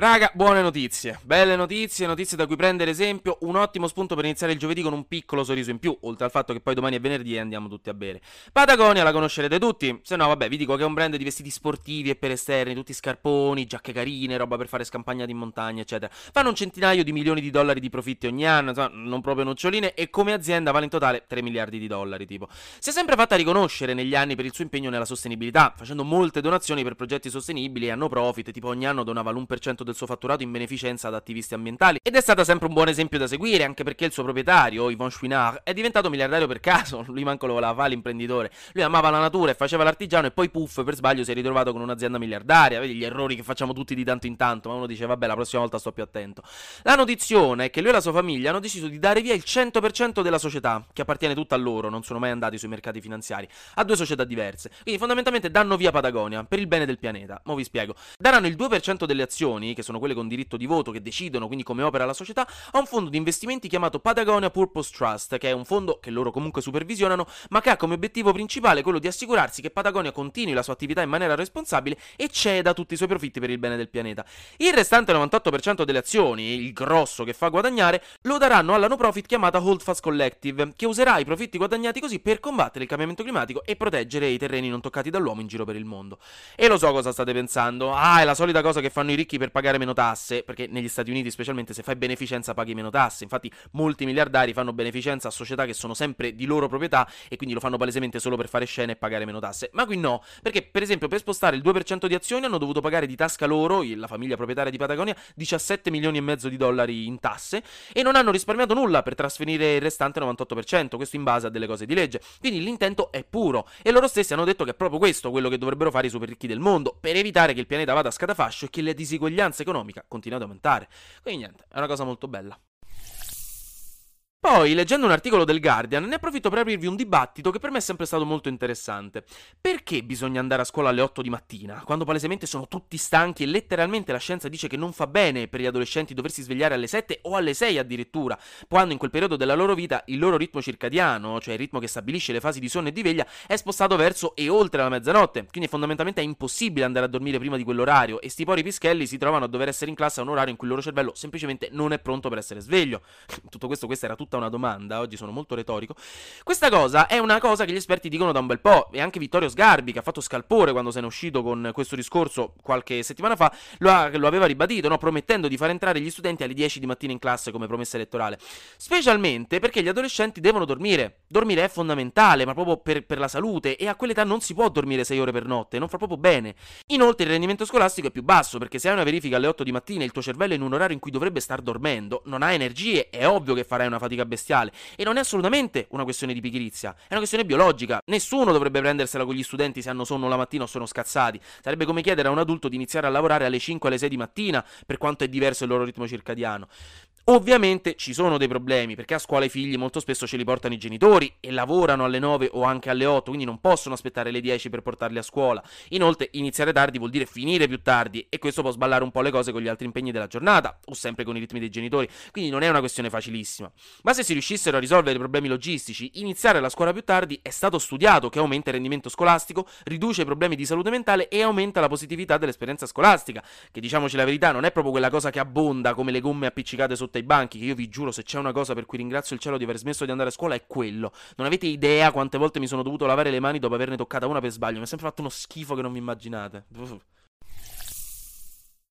Raga, buone notizie, belle notizie, notizie da cui prendere esempio, un ottimo spunto per iniziare il giovedì con un piccolo sorriso in più, oltre al fatto che poi domani è venerdì e andiamo tutti a bere. Patagonia la conoscerete tutti, se no vabbè vi dico che è un brand di vestiti sportivi e per esterni, tutti scarponi, giacche carine, roba per fare scampagnate in montagna, eccetera. Fanno un centinaio di milioni di dollari di profitti ogni anno, insomma, non proprio noccioline, e come azienda vale in totale 3 miliardi di dollari, tipo. Si è sempre fatta riconoscere negli anni per il suo impegno nella sostenibilità, facendo molte donazioni per progetti sostenibili e hanno profit, tipo ogni anno donava l'1% del suo fatturato in beneficenza ad attivisti ambientali. Ed è stata sempre un buon esempio da seguire anche perché il suo proprietario, Yvon Chouinard, è diventato miliardario per caso, lui manco lo voleva fare l'imprenditore, lui amava la natura e faceva l'artigiano e poi puff per sbaglio si è ritrovato con un'azienda miliardaria, vedi gli errori che facciamo tutti di tanto in tanto, ma uno dice vabbè la prossima volta sto più attento. La notizione è che lui e la sua famiglia hanno deciso di dare via il 100% della società, che appartiene tutta a loro, non sono mai andati sui mercati finanziari, a due società diverse, quindi fondamentalmente danno via Patagonia per il bene del pianeta, mo vi spiego. Daranno il 2% delle azioni, che sono quelle con diritto di voto che decidono quindi come opera la società, a un fondo di investimenti chiamato Patagonia Purpose Trust, che è un fondo che loro comunque supervisionano, ma che ha come obiettivo principale quello di assicurarsi che Patagonia continui la sua attività in maniera responsabile e ceda tutti i suoi profitti per il bene del pianeta. Il restante 98% delle azioni, il grosso che fa guadagnare, lo daranno alla no profit chiamata Holdfast Collective, che userà i profitti guadagnati così per combattere il cambiamento climatico e proteggere i terreni non toccati dall'uomo in giro per il mondo. E lo so cosa state pensando. Ah, è la solita cosa che fanno i ricchi per pagare meno tasse perché negli Stati Uniti specialmente se fai beneficenza paghi meno tasse, infatti molti miliardari fanno beneficenza a società che sono sempre di loro proprietà e quindi lo fanno palesemente solo per fare scene e pagare meno tasse, ma qui no, perché per esempio per spostare il 2% di azioni hanno dovuto pagare di tasca loro, la famiglia proprietaria di Patagonia, 17 milioni e mezzo di dollari in tasse e non hanno risparmiato nulla per trasferire il restante 98%, questo in base a delle cose di legge, quindi l'intento è puro e loro stessi hanno detto che è proprio questo quello che dovrebbero fare i super ricchi del mondo per evitare che il pianeta vada a scatafascio e che la disuguaglianza economica continui ad aumentare. Quindi niente, è una cosa molto bella. Poi, leggendo un articolo del Guardian, ne approfitto per aprirvi un dibattito che per me è sempre stato molto interessante. Perché bisogna andare a scuola alle 8 di mattina, quando palesemente sono tutti stanchi e letteralmente la scienza dice che non fa bene per gli adolescenti doversi svegliare alle 7 o alle 6 addirittura, quando in quel periodo della loro vita il loro ritmo circadiano, cioè il ritmo che stabilisce le fasi di sonno e di veglia, è spostato verso e oltre la mezzanotte, quindi fondamentalmente è impossibile andare a dormire prima di quell'orario e sti pori pischelli si trovano a dover essere in classe a un orario in cui il loro cervello semplicemente non è pronto per essere sveglio. Tutto questo, questa era tutto tutta una domanda, oggi sono molto retorico. Questa cosa è una cosa che gli esperti dicono da un bel po', e anche Vittorio Sgarbi, che ha fatto scalpore quando se ne è uscito con questo discorso qualche settimana fa, lo, ha, lo aveva ribadito, no? promettendo di far entrare gli studenti alle 10 di mattina in classe come promessa elettorale. Specialmente perché gli adolescenti devono dormire. Dormire è fondamentale, ma proprio per, per la salute, e a quell'età non si può dormire 6 ore per notte, non fa proprio bene. Inoltre il rendimento scolastico è più basso, perché se hai una verifica alle 8 di mattina e il tuo cervello è in un orario in cui dovrebbe star dormendo, non ha energie, è ovvio che farai una fatica bestiale. E non è assolutamente una questione di pigrizia, è una questione biologica. Nessuno dovrebbe prendersela con gli studenti se hanno sonno la mattina o sono scazzati. Sarebbe come chiedere a un adulto di iniziare a lavorare alle 5 o alle 6 di mattina, per quanto è diverso il loro ritmo circadiano. Ovviamente ci sono dei problemi, perché a scuola i figli molto spesso ce li portano i genitori e lavorano alle 9 o anche alle 8, quindi non possono aspettare le 10 per portarli a scuola. Inoltre, iniziare tardi vuol dire finire più tardi e questo può sballare un po' le cose con gli altri impegni della giornata, o sempre con i ritmi dei genitori, quindi non è una questione facilissima. Ma se si riuscissero a risolvere i problemi logistici, iniziare la scuola più tardi è stato studiato che aumenta il rendimento scolastico, riduce i problemi di salute mentale e aumenta la positività dell'esperienza scolastica, che diciamoci la verità non è proprio quella cosa che abbonda come le gomme appiccicate sotto ai banchi, che io vi giuro se c'è una cosa per cui ringrazio il cielo di aver smesso di andare a scuola è quello. Non avete idea quante volte mi sono dovuto lavare le mani dopo averne toccata una per sbaglio, mi ha sempre fatto uno schifo che non vi immaginate. Uff.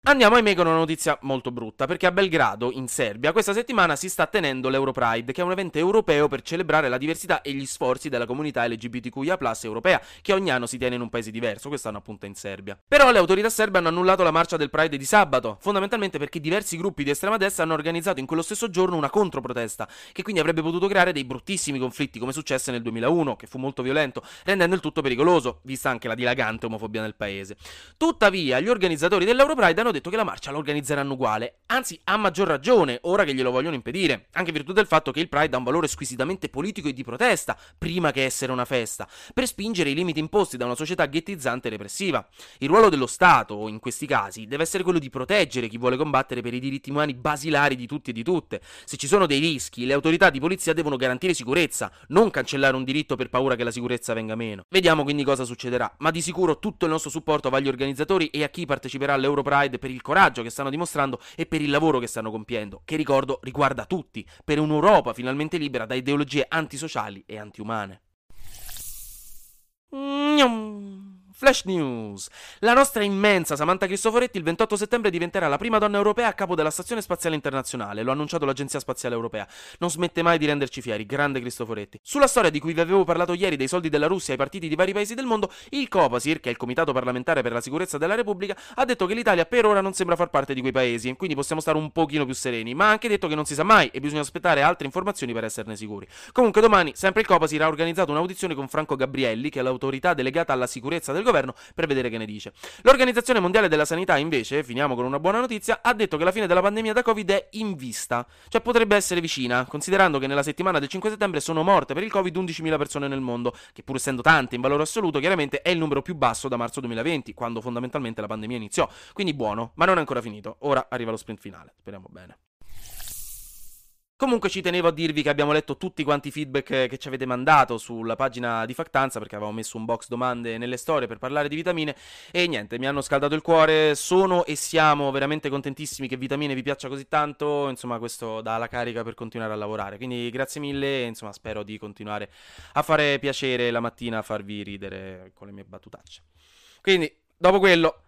Andiamo ahimè con una notizia molto brutta, perché a Belgrado, in Serbia, questa settimana si sta tenendo l'Europride, che è un evento europeo per celebrare la diversità e gli sforzi della comunità LGBTQIA europea, che ogni anno si tiene in un paese diverso, quest'anno appunto in Serbia. Però le autorità serbe hanno annullato la marcia del Pride di sabato, fondamentalmente perché diversi gruppi di estrema destra hanno organizzato in quello stesso giorno una controprotesta, che quindi avrebbe potuto creare dei bruttissimi conflitti, come successe nel 2001, che fu molto violento, rendendo il tutto pericoloso, vista anche la dilagante omofobia nel paese. Tuttavia, gli organizzatori dell'Europride hanno detto che la marcia la organizzeranno uguale, anzi a maggior ragione ora che glielo vogliono impedire, anche in virtù del fatto che il Pride ha un valore squisitamente politico e di protesta, prima che essere una festa, per spingere i limiti imposti da una società ghettizzante e repressiva. Il ruolo dello Stato, in questi casi, deve essere quello di proteggere chi vuole combattere per i diritti umani basilari di tutti e di tutte. Se ci sono dei rischi, le autorità di polizia devono garantire sicurezza, non cancellare un diritto per paura che la sicurezza venga meno. Vediamo quindi cosa succederà, ma di sicuro tutto il nostro supporto va agli organizzatori e a chi parteciperà all'Europride per il coraggio che stanno dimostrando e per il lavoro che stanno compiendo, che ricordo riguarda tutti, per un'Europa finalmente libera da ideologie antisociali e antiumane. Flash News. La nostra immensa Samantha Cristoforetti il 28 settembre diventerà la prima donna europea a capo della Stazione Spaziale Internazionale, lo ha annunciato l'Agenzia Spaziale Europea. Non smette mai di renderci fieri, grande Cristoforetti. Sulla storia di cui vi avevo parlato ieri dei soldi della Russia ai partiti di vari paesi del mondo, il Copasir, che è il Comitato parlamentare per la sicurezza della Repubblica, ha detto che l'Italia per ora non sembra far parte di quei paesi, quindi possiamo stare un pochino più sereni, ma ha anche detto che non si sa mai e bisogna aspettare altre informazioni per esserne sicuri. Comunque domani, sempre il Copasir ha organizzato un'audizione con Franco Gabrielli, che è l'autorità delegata alla sicurezza del governo, per vedere che ne dice. L'Organizzazione Mondiale della Sanità, invece, finiamo con una buona notizia, ha detto che la fine della pandemia da Covid è in vista, cioè potrebbe essere vicina, considerando che nella settimana del 5 settembre sono morte per il Covid 11.000 persone nel mondo, che pur essendo tante in valore assoluto, chiaramente è il numero più basso da marzo 2020, quando fondamentalmente la pandemia iniziò. Quindi buono, ma non è ancora finito. Ora arriva lo sprint finale, speriamo bene. Comunque ci tenevo a dirvi che abbiamo letto tutti quanti i feedback che ci avete mandato sulla pagina di Factanza perché avevamo messo un box domande nelle storie per parlare di vitamine. E niente, mi hanno scaldato il cuore, sono e siamo veramente contentissimi che vitamine vi piaccia così tanto, insomma questo dà la carica per continuare a lavorare, quindi grazie mille e insomma spero di continuare a fare piacere la mattina a farvi ridere con le mie battutacce. Quindi, dopo quello,